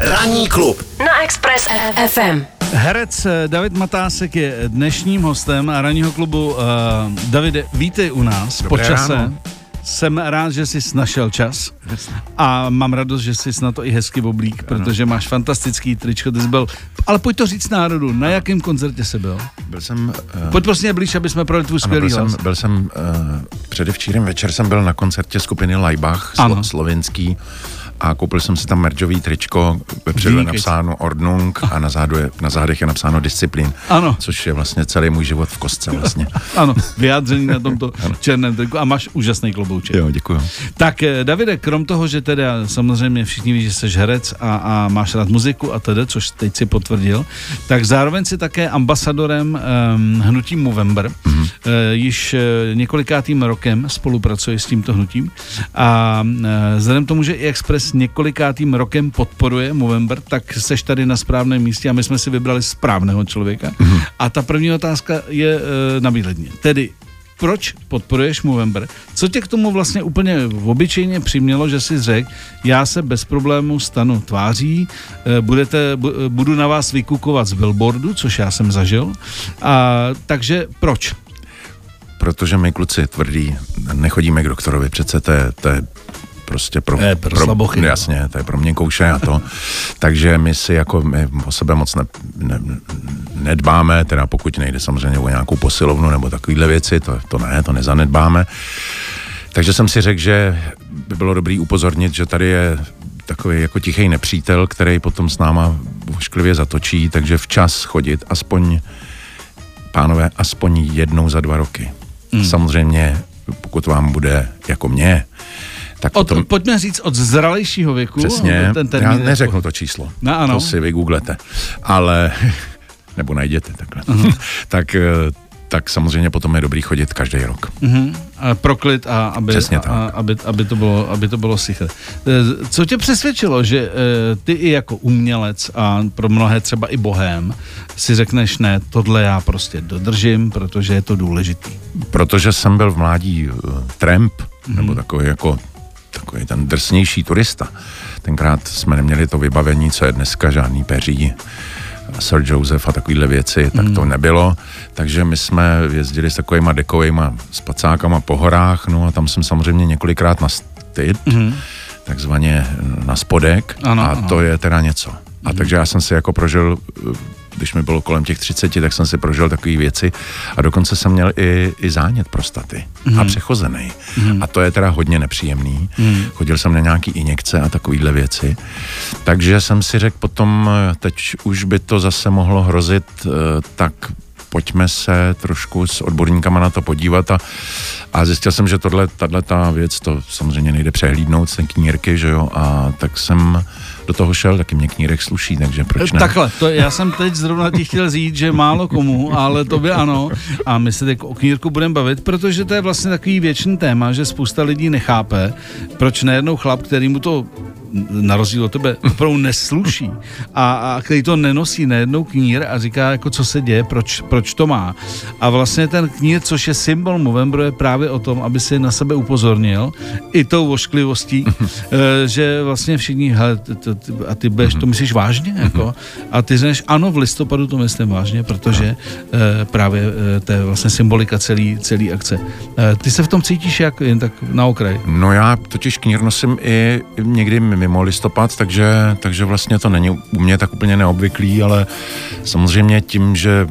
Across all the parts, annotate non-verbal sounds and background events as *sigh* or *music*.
Ranní klub na Express FM. Herec eh, David Matásek je dnešním hostem ranního klubu. Uh, Davide, vítej u nás Dobré po čase. ráno. Jsem rád, že jsi našel čas a mám radost, že jsi na to i hezky oblík, protože máš fantastický tričko, ty jsi byl, ale pojď to říct národu, na jakém koncertě jsi byl? Byl jsem, uh, Pojď prostě blíž, aby jsme pro tvůj skvělý byl jsem, byl jsem uh, předevčírem večer jsem byl na koncertě skupiny Laibach, slo, slovenský, a koupil jsem si tam merčový tričko, vepředu je napsáno Ordnung a na, zádu je, na zádech je napsáno Disciplín, Ano. což je vlastně celý můj život v kostce vlastně. *laughs* Ano, vyjádření na tomto *laughs* černém triku a máš úžasný klobouček. jo, děkuju. Tak eh, Davide, krom toho, že teda samozřejmě všichni ví, že jsi herec a, a máš rád muziku a tedy, což teď si potvrdil, tak zároveň si také ambasadorem um, hnutí Movember. Mm-hmm. Uh, již uh, několikátým rokem spolupracuje s tímto hnutím a uh, vzhledem tomu, že i Express několikátým rokem podporuje Movember, tak seš tady na správném místě a my jsme si vybrali správného člověka. Mm-hmm. A ta první otázka je na výhledně. Tedy proč podporuješ Movember? Co tě k tomu vlastně úplně obyčejně přimělo, že jsi řekl, já se bez problému stanu tváří, eh, budete, bu- eh, budu na vás vykukovat z billboardu, což já jsem zažil. A, takže proč? Protože my kluci tvrdí, nechodíme k doktorovi, přece to je, to je prostě pro, je pro slabochy. Jasně, to je pro mě kouše a to. *laughs* Takže my si jako, my o sebe moc ne, ne, nedbáme, teda pokud nejde samozřejmě o nějakou posilovnu nebo takovéhle věci, to, to ne, to nezanedbáme. Takže jsem si řekl, že by bylo dobré upozornit, že tady je takový jako tichý nepřítel, který potom s náma ošklivě zatočí, takže včas chodit aspoň, pánové, aspoň jednou za dva roky. Hmm. Samozřejmě, pokud vám bude jako mě, tak Od, potom... Pojďme říct od zralejšího věku. Přesně, ten já termín neřeknu to číslo, No, ano. to si vygooglete, ale, *laughs* nebo najděte takhle, *laughs* tak, eh, tak samozřejmě potom je dobrý chodit každý rok. Mhm, a proklid a aby, Přesně tak. a, aby, aby, to bylo, aby to bylo siché. Eh, Co tě přesvědčilo, že eh, ty i jako umělec a pro mnohé třeba i bohem si řekneš ne, tohle já prostě dodržím, protože je to důležitý. Protože jsem byl v mládí uh, tramp, Mhm. nebo takový jako takový ten drsnější turista. Tenkrát jsme neměli to vybavení, co je dneska, žádný peří, Sir Joseph a takovéhle věci, tak to nebylo. Takže my jsme jezdili s takovýma dekovejma spacákama po horách, no a tam jsem samozřejmě několikrát na styd, takzvaně na spodek. Ano, a ano. To je teda něco. A takže já jsem si jako prožil, když mi bylo kolem těch 30, tak jsem si prožil takové věci a dokonce jsem měl i, i zánět prostaty Mhm. a přechozený. A to je teda hodně nepříjemný. Chodil jsem na nějaký injekce a takovéhle věci. Takže jsem si řekl potom, teď už by to zase mohlo hrozit, eh, tak pojďme se trošku s odborníkama na to podívat a, a zjistil jsem, že tohle, tahle ta věc, to samozřejmě nejde přehlídnout, ten knírky, že jo, a tak jsem do toho šel, taky mě knírek sluší, takže proč ne? Takhle, to, já jsem teď zrovna ti chtěl říct, že málo komu, ale tobě ano. A my se teď o knírku budeme bavit, protože to je vlastně takový věčný téma, že spousta lidí nechápe, proč nejednou chlap, který mu to na rozdíl od tebe opravdu nesluší a, a který to nenosí nejednou knír a říká, jako co se děje, proč, proč to má. A vlastně ten knír, což je symbol Movembru, je právě o tom, aby si na sebe upozornil i tou ošklivostí, *laughs* eh, že vlastně všichni, hele, t- t- t- a ty budeš, to myslíš vážně? Jako? A ty řekneš, ano, v listopadu to myslím vážně, protože eh, právě eh, to je vlastně symbolika celý, celý akce. Eh, ty se v tom cítíš jak, jen tak na okraj? No já totiž knír nosím i i někdy mimo listopad, takže, takže vlastně to není u mě tak úplně neobvyklý, ale samozřejmě tím, že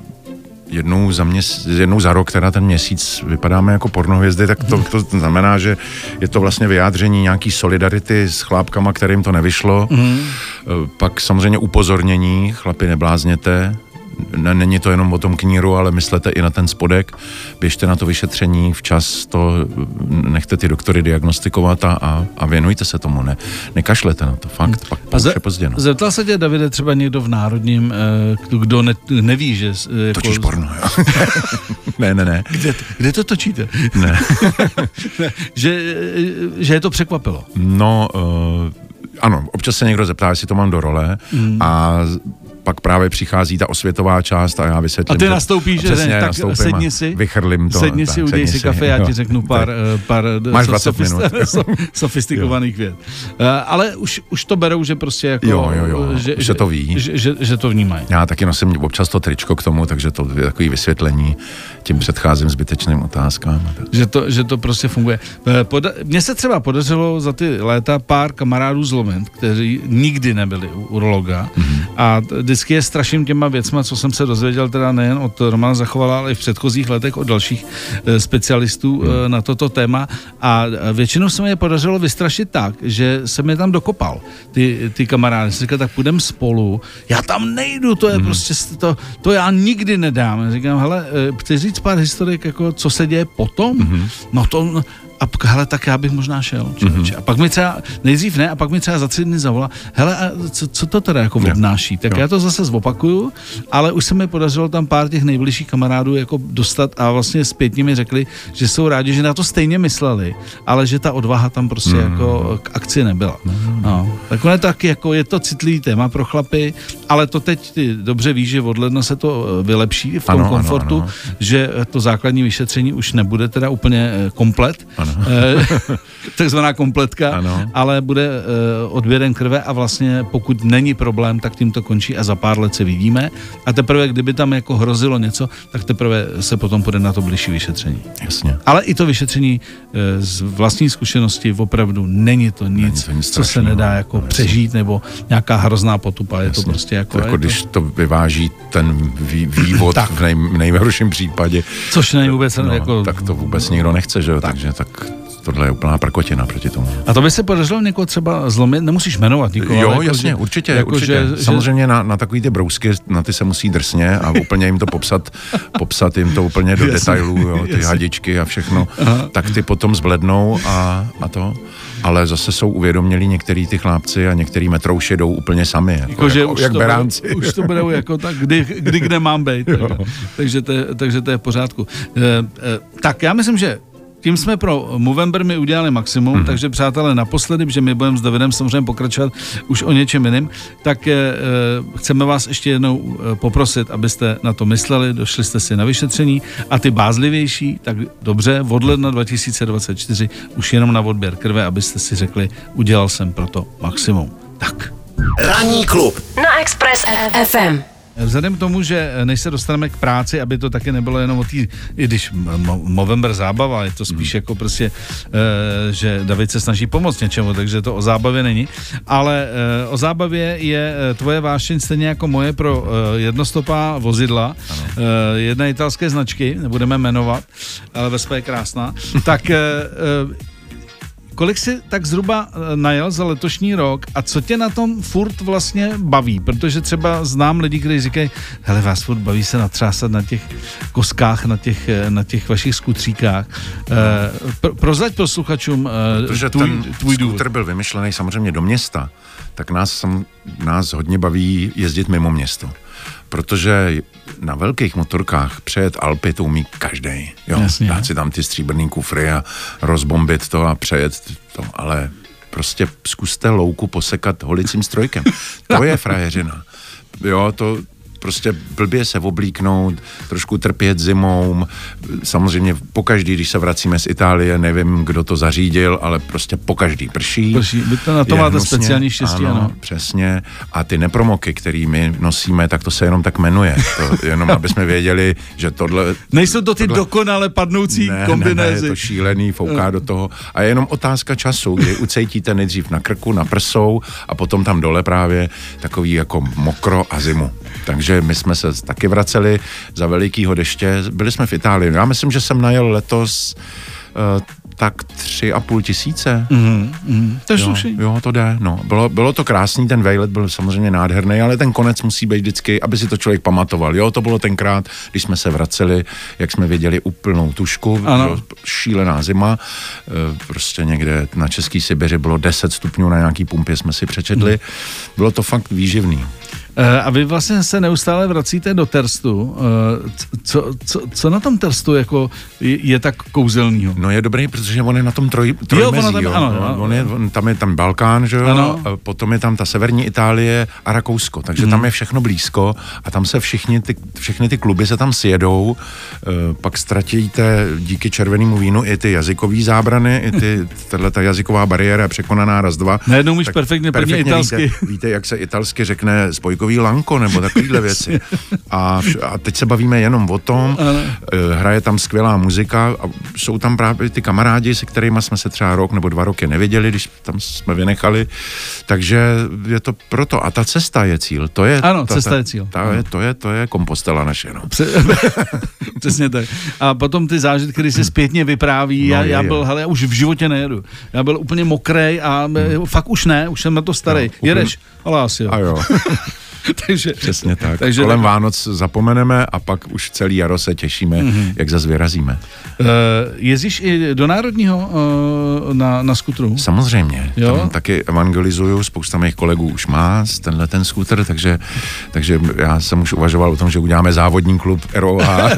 jednou za, měs, jednou za rok, teda ten měsíc vypadáme jako pornohvězdy, tak to, to znamená, že je to vlastně vyjádření nějaký solidarity s chlápkama, kterým to nevyšlo. Mm. Pak samozřejmě upozornění, chlapi neblázněte, ne, není to jenom o tom kníru, ale myslete i na ten spodek, běžte na to vyšetření, včas to nechte ty doktory diagnostikovat a, a, a věnujte se tomu, ne, nekašlete na to, fakt, pak, pak ze- už je pozdě. No. Zeptal se tě, Davide, třeba někdo v Národním, eh, kdo- ne, neví, že... eh, Jako, Totiž porno, jo. *laughs* ne, ne, ne. Kde, kde to točíte? *laughs* ne. že, eh, že je to překvapilo. No, uh, ano, občas se někdo zeptá, jestli to mám do role mm. a pak právě přichází ta osvětová část a já vysvětlím. A ty že- nastoupíš, že přesně, ne, tak nastoupím sedni si, Vychrlim to. sedni si, udej si kafe, já ti řeknu pár, eh, pár eh, Máš so- 20 minut. *laughs* so- sofistikovaných věd. Eh, Ale už, už to berou, že prostě jako... Jo, jo, jo, Že, už se to ví. Že, že, že to vnímají. Já taky nosím občas to tričko k tomu, takže to je takový vysvětlení, tím předcházím zbytečným otázkám. Že to, že to prostě funguje. Poda- Mně se třeba podařilo za ty léta pár kamarádů zlomit, kteří nikdy nebyli u urologa mm-hmm. a vždycky je straším těma věcma, co jsem se dozvěděl teda nejen od Romana Zachovala, ale i v předchozích letech od dalších eh, specialistů mm. na toto téma a eh, většinou se mi je podařilo vystrašit tak, že jsem je tam dokopal, ty, ty kamarády. Jsem říkal, tak půjdeme spolu, já tam nejdu, to je mm. prostě, to, to já nikdy nedám. Říkám, hele, eh, chci říct pár historik, jako co se děje potom? Mm-hmm. No to, a hele, tak já bych možná šel. Člověče. A pak mi třeba, nejdřív ne, a pak mi třeba za tři dny zavolá, hele, a co, co to teda jako obnáší? Tak Jo. já to zase zopakuju, ale už se mi podařilo tam pár těch nejbližších kamarádů jako dostat a vlastně zpětně mi řekli, že jsou rádi, že na to stejně mysleli, ale že ta odvaha tam prostě Mm. jako k akci nebyla. No. Tak ono je taky jako, je to citlivý téma pro chlapy, ale to teď ty dobře víš, že od ledna se to eh, vylepší v tom Ano, ano, komfortu, ano. že eh, to základní vyšetření už nebude teda úplně eh, komplet, Ano. Eh, *laughs* takzvaná kompletka, Ano. ale bude eh, odběrem krve a vlastně pokud není problém, tak tím to končí a za pár let se vidíme a teprve, kdyby tam jako hrozilo něco, tak teprve se potom půjde na to blížší vyšetření. Jasně. Ale i to vyšetření eh, z vlastní zkušenosti opravdu není to nic, to nic co se nedá jako Jasně. přežít nebo nějaká hrozná potupa. Je to Jasně. prostě jako... To jako je když to vyváží ten vý, vývod Tak. v nej, nejhorším případě, Což není vůbec no, jako... tak to vůbec nikdo nechce, že jo? Takže tak tohle je úplná prkotina proti tomu. A to by se podařilo někoho třeba zlomit, nemusíš jmenovat nikoho. Jo, jako, jasně, že- určitě, jako, určitě. Že, Samozřejmě na, na takový ty brousky, na ty se musí drsně a úplně jim to popsat, *laughs* popsat jim to úplně do Jasně, detailů, jo, ty jasně. hadičky a všechno, Aha. tak ty potom zblednou a, a to. Ale zase jsou uvědomělí některý ty chlápci a některý metrouši jdou úplně sami, jako, Jako, že jako, už jak to beránci. Budou, už to budou jako tak, kdy, kdy kde mám být. Takže, takže, to je, takže to je v pořádku. E, e, tak já myslím, že tím jsme pro Movember mi udělali maximum, mm-hmm. takže přátelé naposledy, že my budeme s Davidem samozřejmě pokračovat už o něčem jiném, tak e, chceme vás ještě jednou e, poprosit, abyste na to mysleli, došli jste si na vyšetření a ty bázlivější, tak dobře, od ledna 2024 už jenom na odběr krve, abyste si řekli, udělal jsem pro to maximum. Tak. Ranní klub na Express FM. Vzhledem k tomu, že než se dostaneme k práci, aby to taky nebylo jenom o té, i když mo- Movember zábava, je to spíš jako prostě, e, že David se snaží pomoct něčemu, takže to o zábavě není, ale e, o zábavě je tvoje vášeň stejně jako moje pro e, jednostopá vozidla, e, jedna italské značky, nebudeme jmenovat, ale vespa je krásná, tak e, e, Kolik jsi tak zhruba eh, najel za letošní rok a co tě na tom furt vlastně baví? Protože třeba znám lidi, kteří říkají, hele, vás furt baví se natřásat na těch koskách, na těch, eh, na těch vašich skutříkách. Eh, pro, prozrať posluchačům Protože tvůj, ten tvůj důvod. byl vymyšlený samozřejmě do města, tak nás, nás hodně baví jezdit mimo město. Protože na velkých motorkách přejet Alpy to umí každý. Jo, Jasně. dát si tam ty stříbrný kufry a rozbombit to a přejet to, ale prostě zkuste louku posekat holicím strojkem. To je *laughs* frajeřina. Jo, to prostě blbě se oblíknout, trošku trpět zimou. Samozřejmě pokaždý, když se vracíme z Itálie, nevím, kdo to zařídil, ale prostě pokaždý prší. Prší. Vy to na to máte hnusně, speciální štěstí, ano. Přesně. A ty nepromoky, který my nosíme, tak to se jenom tak jmenuje. To, jenom aby jsme věděli, že tohle... Nejsou to ty tohle- dokonale padnoucí ne, ne, ne, kombinézy. je to šílený, fouká do toho. A je jenom otázka času, kdy ucejtíte nejdřív na krku, na prsou a potom tam dole právě takový jako mokro a zimu. Takže my jsme se taky vraceli za velikýho deště. Byli jsme v Itálii. Já myslím, že jsem najel letos uh, tak tři a půl tisíce. Mhm, mhm. To je Jo, slušný. jo, to jde. No. Bylo, bylo to krásný, ten vejlet byl samozřejmě nádherný, ale ten konec musí být vždycky, aby si to člověk pamatoval. Jo, to bylo tenkrát, když jsme se vraceli, jak jsme věděli úplnou tušku, Ano. jo, šílená zima, e, prostě někde na Český Sibiři bylo 10 stupňů na nějaký pumpě, jsme si přečetli. Bylo to fakt výživný. Eh, a vy vlastně se neustále vracíte do Terstu. Eh, co, co, co na tom Terstu jako je, je tak kouzelného? No je dobrý, protože on je na tom troj, trojmezí, jo, tam, jo. Ano, ano, on je, on, tam je tam Balkán, že jo, ano. potom je tam ta severní Itálie a Rakousko, takže hmm. tam je všechno blízko a tam se všichni ty, všechny ty kluby se tam sjedou, pak ztratíte díky červenému vínu i ty jazykové zábrany, i ty, tahle ta jazyková bariéra překonaná raz, dva. Najednou už perfektně, perfektně italsky. Víte, víte, jak se italsky řekne spojkový lanko nebo takovéhle věci. A, a teď se bavíme jenom o tom. Eh, hraje tam skvělá muzika a jsou tam právě ty kamarádi, se kterými jsme se třeba rok nebo dva roky neviděli, když tam jsme vynechali. Takže je to proto. A ta cesta je cíl. To je, ano, ta, cesta je cíl. Ta, je, to, je, to je kompostela naše. No. *laughs* Přesně tak. A potom ty zážitky, když se zpětně vypráví, no, já, je, já byl, hele, já už v životě nejedu. Já byl úplně mokrý a hmm. fakt už ne, už jsem na to starý. No, Jedeš? Ale asi jo. A jo. *laughs* *laughs* takže, Přesně tak. Takže Kolem tak... Vánoc zapomeneme a pak už celý jaro se těšíme, mm-hmm. jak zase vyrazíme. Uh, jezdíš i do Národního uh, na, na skutru? Samozřejmě. Jo? Tam taky evangelizuju, spousta mých kolegů už má tenhle ten skuter, takže, takže já jsem už uvažoval o tom, že uděláme závodní klub ROA.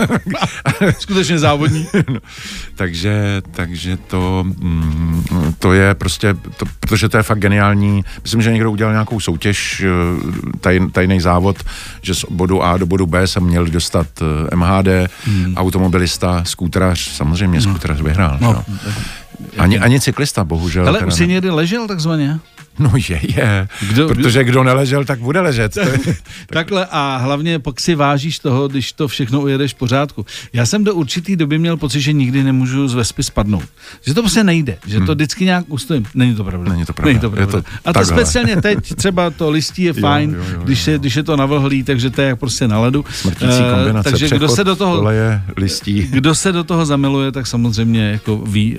*laughs* Skutečně závodní. *laughs* no, takže, takže to, mm, to je prostě, to, protože to je fakt geniální. Myslím, že někdo udělal nějakou soutěž eh, taj, tajný závod, že z bodu A do bodu B jsem měl dostat eh, MHD, hmm. automobilista, skútrař, samozřejmě hmm. skútrař vyhrál. No, no. Ani, ani cyklista, bohužel. Ale už jsi někdy ležel takzvaně? No je, je. Kdo, Protože kdo neležel, tak bude ležet. *laughs* Takhle a hlavně pak si vážíš toho, když to všechno ujedeš v pořádku. Já jsem do určitý doby měl pocit, že nikdy nemůžu z vespy spadnout. Že to prostě nejde, že to hmm. vždycky nějak ustojím. Není to pravda. Není to pravda. Není to pravda. Je to a to speciálně teď, třeba to listí je fajn, jo, jo, jo, když, je, když je to navlhlý, takže to je jak prostě na ledu. Smrtící eh, kombinace, takže kdo se do toho, je listí. *laughs* Kdo se do toho zamiluje, tak samozřejmě jako ví,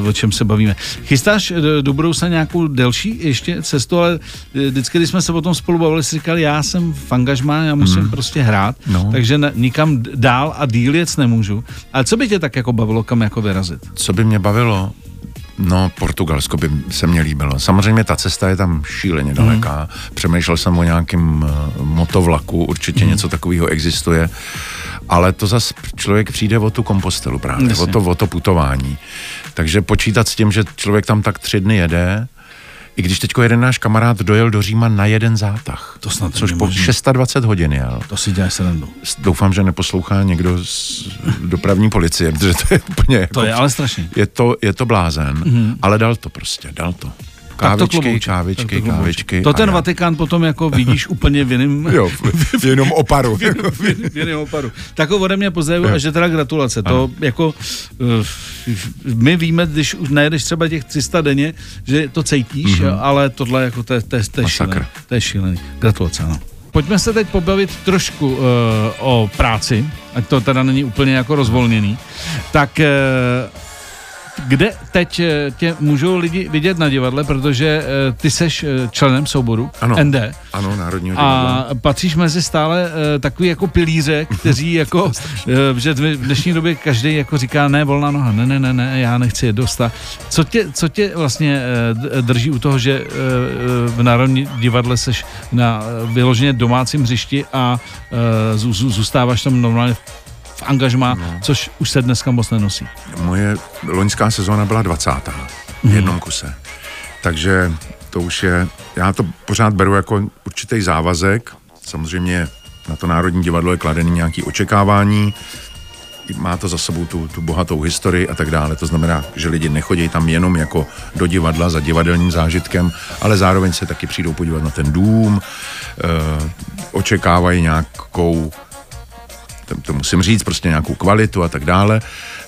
uh, o čem se bavíme. Chystáš do, do budoucna nějakou delší ještě cestu, ale vždycky, když jsme se o tom spolu bavili, si říkali, já jsem v angažmá, já musím hmm. prostě hrát, no. takže na, nikam dál a díl jec nemůžu. Ale co by tě tak jako bavilo, kam jako vyrazit? Co by mě bavilo? No, Portugalsko by se mně líbilo. Samozřejmě ta cesta je tam šíleně hmm. daleká. Mm. Přemýšlel jsem o nějakém uh, motovlaku, určitě mm. něco takového existuje. Ale to zase člověk přijde o tu kompostelu právě, o to, o to putování. Takže počítat s tím, že člověk tam tak tři dny jede, i když teďko jeden náš kamarád dojel do Říma na jeden zátah. To snad Což po 620 hodin jel. To si děláš srandu. Doufám, že neposlouchá někdo z dopravní policie, protože to je úplně... To jako, je ale strašně. Je to, je to blázen, mm-hmm. ale dal to prostě, dal to. Kávičky, to kávičky, to kávičky. To ten Vatikán potom jako vidíš úplně v jiném... *laughs* jo, v, jenom oparu. *laughs* v, jiném, v jiném oparu. Tak ode mě pozdravuji a že teda gratulace. Ano. To jako... Uh, my víme, když už najedeš třeba těch 300 denně, že to cítíš, mm-hmm. ale tohle jako to, to, to, to je šílený. To je šílený. Gratulace, ano. Pojďme se teď pobavit trošku uh, o práci, ať to teda není úplně jako rozvolněný. Tak uh, kde teď eh, tě můžou lidi vidět na divadle, protože eh, ty seš eh, členem souboru ano, ND. Ano, Národního divadla. A patříš mezi stále takový jako pilíře, kteří *laughs* jako, že v dnešní době každý jako říká, ne, volná noha, ne, ne, ne, ne, já nechci je dostat. Co tě, co tě vlastně drží u toho, že v Národním divadle seš na vyloženě domácím hřišti a zůstáváš tam normálně v v angažmá, no. což už se dneska moc nenosí. Moje loňská sezóna byla 20. v mhm. jednom kuse. Takže to už je, já to pořád beru jako určitý závazek. Samozřejmě na to Národní divadlo je kladený nějaký očekávání, má to za sebou tu, tu bohatou historii a tak dále. To znamená, že lidi nechodí tam jenom jako do divadla za divadelním zážitkem, ale zároveň se taky přijdou podívat na ten dům, e, očekávají nějakou to, to musím říct, prostě nějakou kvalitu a tak dále.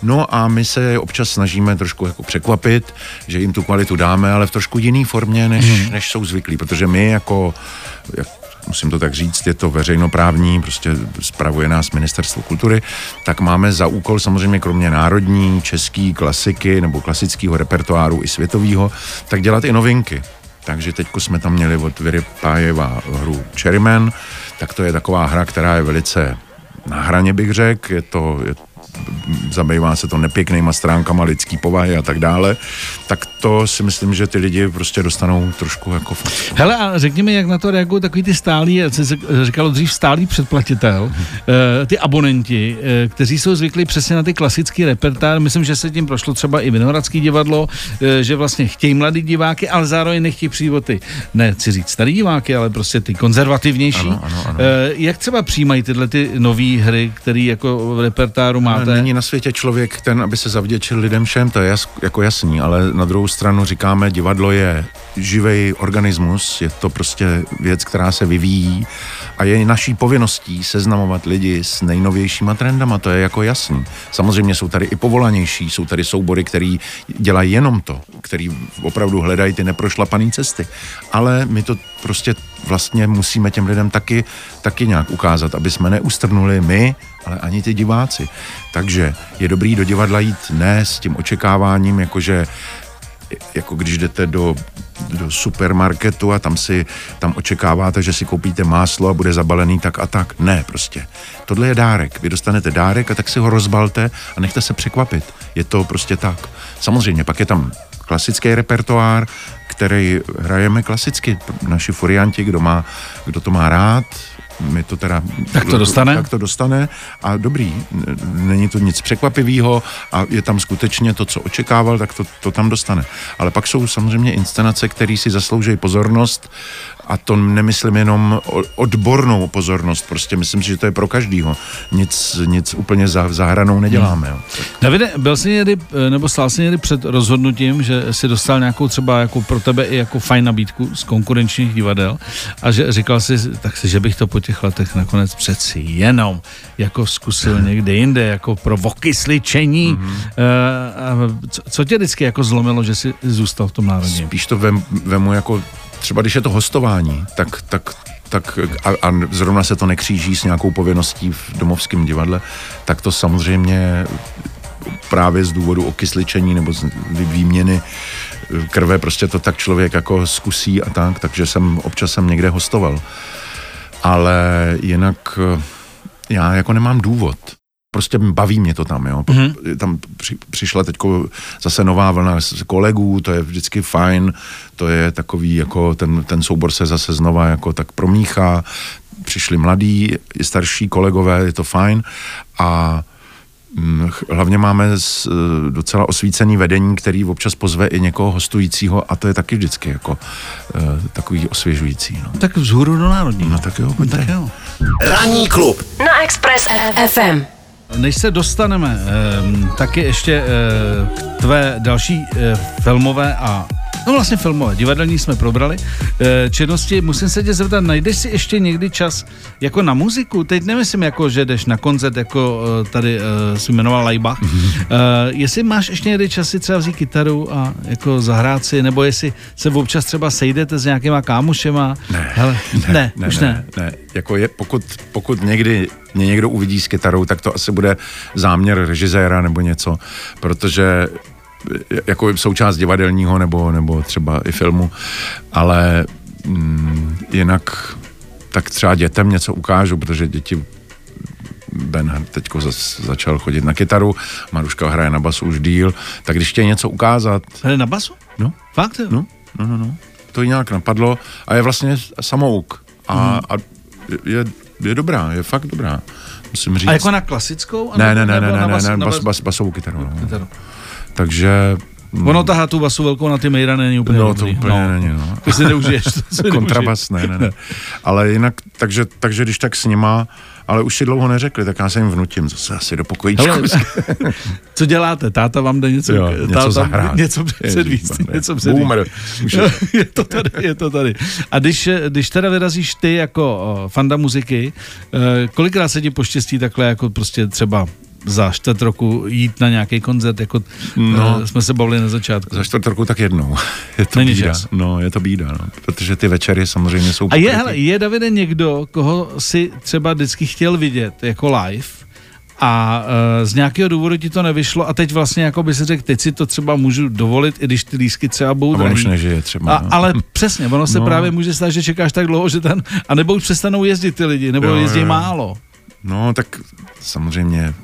No a my se občas snažíme trošku jako překvapit, že jim tu kvalitu dáme, ale v trošku jiný formě, než, hmm. než jsou zvyklí, protože my jako, jak musím to tak říct, je to veřejnoprávní, prostě spravuje nás Ministerstvo kultury, tak máme za úkol samozřejmě kromě národní, český klasiky nebo klasického repertoáru i světového, tak dělat i novinky. Takže teď jsme tam měli od Viry Pájeva hru Cherryman, tak to je taková hra, která je velice na hraně bych řekl, je to, je zabývá se to nepěknýma stránkama lidský povahy a tak dále, tak to si myslím, že ty lidi prostě dostanou trošku jako facku. Hele a řekni mi, jak na to reagují takový ty stálí, co se říkalo dřív stálý předplatitel, eh, ty abonenti, eh, kteří jsou zvyklí přesně na ty klasický repertár. Myslím, že se tím prošlo třeba i Vinohradský divadlo, eh, že vlastně chtějí mladý diváky, ale zároveň nechtějí ty, ne chci říct starý diváky, ale prostě ty konzervativnější. Ano, ano, ano. Jak třeba přijímají tyhle ty nové hry, které jako v repertáru máte? Není na světě člověk ten, aby se zavděčil lidem všem, to je jas, jako jasný, ale na druhou stranu říkáme, divadlo je živý organismus, je to prostě věc, která se vyvíjí a je naší povinností seznamovat lidi s nejnovějšíma trendama, to je jako jasný. Samozřejmě jsou tady i povolanější, jsou tady soubory, který dělají jenom to, který opravdu hledají ty neprošlapané cesty. Ale my to prostě vlastně musíme těm lidem taky, taky nějak ukázat, aby jsme neustrnuli my, ale ani ty diváci. Takže je dobrý do divadla jít ne s tím očekáváním, jakože jako když jdete do, do supermarketu a tam si tam očekáváte, že si koupíte máslo a bude zabalený tak a tak. Ne, prostě. Tohle je dárek. Vy dostanete dárek a tak si ho rozbalte a nechte se překvapit. Je to prostě tak. Samozřejmě, pak je tam klasický repertoár, který hrajeme klasicky. Naši furianti, kdo, má, kdo to má rád, my to teda... Tak to dostane? Tak to dostane a dobrý, není to nic překvapivého a je tam skutečně to, co očekával, tak to, to tam dostane. Ale pak jsou samozřejmě inscenace, které si zaslouží pozornost a to nemyslím jenom odbornou pozornost, prostě myslím si, že to je pro každýho. Nic, nic úplně za, za hranou neděláme. Hmm. Davide, byl jsi někdy, nebo stál jsi někdy před rozhodnutím, že jsi dostal nějakou třeba jako pro tebe i jako fajn nabídku z konkurenčních divadel a že říkal si, tak si, že bych to po těch letech nakonec přeci jenom jako zkusil *laughs* někde jinde, jako pro vokysličení. Mm-hmm. Uh, co, co tě vždycky jako zlomilo, že jsi zůstal v tom národě? Spíš to vem, vemu jako třeba když je to hostování, tak, tak tak a, a zrovna se to nekříží s nějakou povinností v domovském divadle, tak to samozřejmě právě z důvodu okysličení nebo z výměny krve, prostě to tak člověk jako zkusí a tak, takže jsem občas jsem někde hostoval. Ale jinak já jako nemám důvod prostě baví mě to tam, jo. Mm-hmm. Tam při, přišla teď zase nová vlna z kolegů, to je vždycky fajn, to je takový, jako ten, ten soubor se zase znova jako tak promíchá, přišli mladí, i starší kolegové, je to fajn a mm, hlavně máme z, e, docela osvícený vedení, který občas pozve i někoho hostujícího a to je taky vždycky jako uh, takový osvěžující. No. Tak vzhůru do národní. No tak jo, pojďte. Tak jo. Ranní klub na Express FM. Než se dostaneme eh, taky ještě eh, k tvé další eh, filmové a No vlastně filmové, divadelní jsme probrali. E, činnosti, musím se tě zeptat, najdeš si ještě někdy čas jako na muziku? Teď nemyslím jako, že jdeš na koncert, jako e, tady e, si jmenoval Laibach. Mm-hmm. E, jestli máš ještě někdy čas si třeba vzít kytaru a jako zahrát si, nebo jestli se občas třeba sejdete s nějakýma kámošema? Ne, Hele, ne, ne, ne, už ne. ne. ne. Jako je, pokud, pokud někdy mě někdo uvidí s kytarou, tak to asi bude záměr režiséra nebo něco, protože jako součást divadelního nebo, nebo třeba i filmu, ale mm, jinak tak třeba dětem něco ukážu, protože děti Ben teď začal chodit na kytaru, Maruška hraje na basu už díl, tak když chtějí něco ukázat... Hraje na basu? No. Fakt? No, no, no, no. To jí nějak napadlo a je vlastně samouk a, mm. a je, je dobrá, je fakt dobrá. Musím říct. A jako na klasickou? Ne, ne, ne, ne, ne, ne, ne, bas, bas, basovou kytaru. No. kytaru. Takže Ono tahá tu basu velkou na ty mejda není úplně No, dobrý. to úplně no. není, no. To si neužiješ. To *laughs* si Kontrabas, ne, ne, ne. Ale jinak, takže, takže když tak s nima, ale už si dlouho neřekli, tak já se jim vnutím zase asi do pokojíčku. Hele, *laughs* co děláte? Táta vám jde něco, jo, něco táta, zahrát. Něco předvíst, něco předvíst. Boomer. *laughs* je to tady, je to tady. A když, když teda vyrazíš ty jako fanda muziky, eh, kolikrát se ti poštěstí takhle jako prostě třeba za čtvrt roku jít na nějaký koncert, jako no, uh, jsme se bavili na začátku. Za čtvrt roku tak jednou. *laughs* Je to Není bída. Čas. No, je to bída, no. protože ty večery samozřejmě jsou A je, hele, je Davide někdo, koho si třeba vždycky chtěl vidět jako live, a uh, z nějakého důvodu ti to nevyšlo a teď vlastně jako by si řekl, teď si to třeba můžu dovolit, i když ty lísky třeba budou A on už nežije třeba. A, no. Ale *laughs* přesně, ono se no. právě může stát, že čekáš tak dlouho, že ten, a nebo už přestanou jezdit ty lidi, nebo jo, jezdí jo. málo. No tak samozřejmě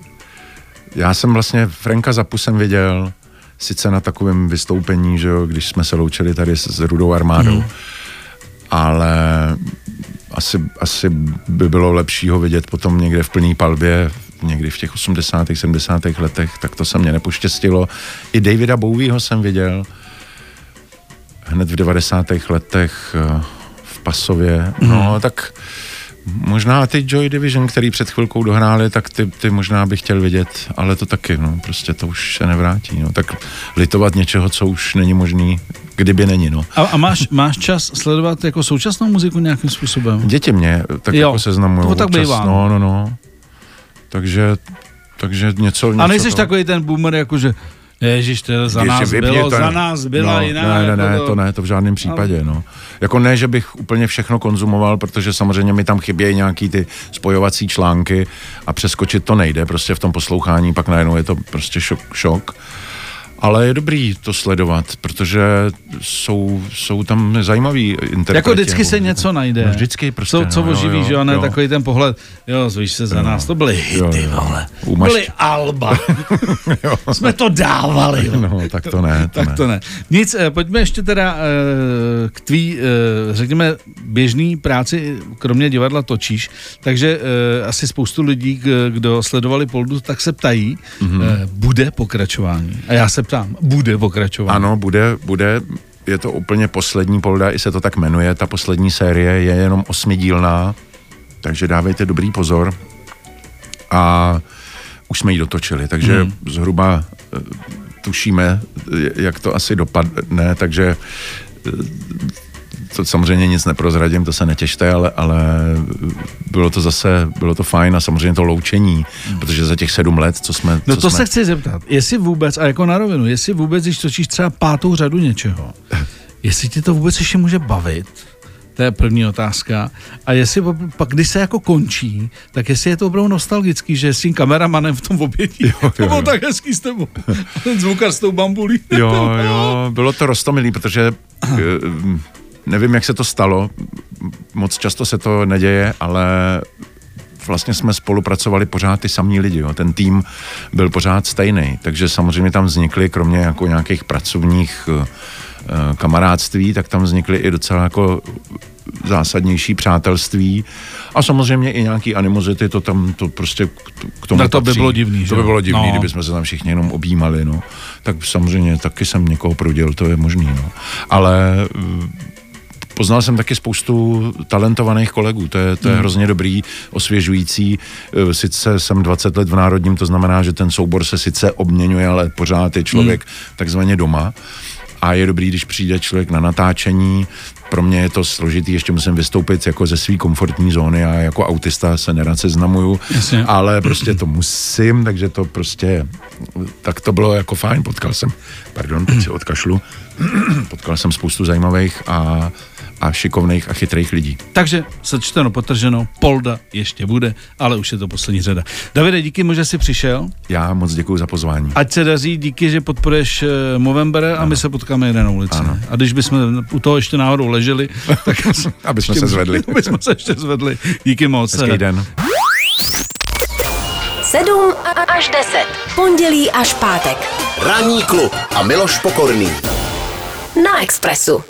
já jsem vlastně Franka Zapu jsem viděl sice na takovém vystoupení, že jo, když jsme se loučili tady s, s Rudou armádou, mm. ale asi, asi by bylo lepší ho vidět potom někde v plný palbě, někdy v těch 80. 70. letech, tak to se mě nepoštěstilo. I Davida Bowieho jsem viděl hned v 90. letech eh, v Pasově. Mm. No, tak Možná ty Joy Division, který před chvilkou dohráli, tak ty, ty možná bych chtěl vidět, ale to taky, no, prostě to už se nevrátí, no. Tak litovat něčeho, co už není možný, kdyby není, no. A, a máš, máš čas sledovat jako současnou muziku nějakým způsobem? Děti mě tak jo, jako seznamují. To tak bývá. No, no, no. Takže, takže něco, něco A nejsi to... takový ten boomer, jakože Ježíš, to za nás bylo, to, za nás byla no, jiná. Ne, ne, ne, to, to ne, to v žádném případě, no. Jako ne, že bych úplně všechno konzumoval, protože samozřejmě mi tam chybějí nějaký ty spojovací články a přeskočit to nejde, prostě v tom poslouchání, pak najednou je to prostě šok, šok. Ale je dobrý to sledovat, protože jsou, jsou tam zajímavý interpreti. Jako vždycky se něco najde. No vždycky prostě. Co, co no, oživí, jo, že jo, ne, jo. takový ten pohled, jo, zvíš se za jo, nás, to byly hity, jo, vole. Umaš... Byly Alba. *laughs* Jsme to dávali. Jo. No, tak to ne. To tak ne. to ne. Nic, eh, pojďme ještě teda eh, k tvý, eh, řekněme, běžný práci, kromě divadla točíš, takže asi spoustu lidí, kdo sledovali Poldu, tak se ptají, mm-hmm. bude pokračování. A já se ptám, ptám, bude pokračovat? Ano, bude, bude. Je to úplně poslední polda, i se to tak jmenuje. Ta poslední série je jenom osmidílná, takže dávejte dobrý pozor. A už jsme ji dotočili, takže hmm. zhruba eh, tušíme, jak to asi dopadne, takže eh, to samozřejmě nic neprozradím, to se netěšte, ale, ale bylo to zase, bylo to fajn a samozřejmě to loučení, hmm. protože za těch sedm let, co jsme... No co to jsme... se chci zeptat, jestli vůbec, a jako na rovinu, jestli vůbec, když točíš třeba pátou řadu něčeho, *laughs* jestli tě to vůbec ještě může bavit, to je první otázka. A jestli pak, když se jako končí, tak jestli je to opravdu nostalgický, že s tím kameramanem v tom obětí, jo, jo, to *laughs* bylo jo. tak hezký s tebou. *laughs* ten zvukar s tou bambulí. Jo, jo, bylo to rostomilý, protože *clears throat* Nevím, jak se to stalo, moc často se to neděje, ale vlastně jsme spolupracovali pořád ty samí lidi, jo. ten tým byl pořád stejný, takže samozřejmě tam vznikly, kromě jako nějakých pracovních uh, kamarádství, tak tam vznikly i docela jako zásadnější přátelství a samozřejmě i nějaký animozity, to tam to prostě k tomu no to by bylo divný, To by bylo divný, no. kdyby jsme se tam všichni jenom objímali, no. Tak samozřejmě taky jsem někoho proděl, to je možný, no. Ale poznal jsem taky spoustu talentovaných kolegů, to je, to je hmm. hrozně dobrý, osvěžující. E, sice jsem 20 let v Národním, to znamená, že ten soubor se sice obměňuje, ale pořád je člověk hmm. takzvaně doma a je dobrý, když přijde člověk na natáčení. Pro mě je to složitý, ještě musím vystoupit jako ze své komfortní zóny a jako autista se nerad seznamuju, Jasně. ale prostě to musím, takže to prostě, tak to bylo jako fajn, potkal jsem, pardon, teď si odkašlu, *clears throat* potkal jsem spoustu zajímavých a a šikovných a chytrých lidí. Takže sečteno, potrženo, Polda ještě bude, ale už je to poslední řada. Davide, díky mu, že jsi přišel. Já moc děkuji za pozvání. Ať se daří, díky, že podporuješ uh, Movember a my se potkáme jeden na ulici. Ano. A když bychom u toho ještě náhodou leželi, *laughs* tak aby jsme se zvedli. *laughs* aby jsme se ještě zvedli. Díky moc. Hezký den. 7 až 10. Pondělí až pátek. Ranní klub a Miloš Pokorný. Na Expressu.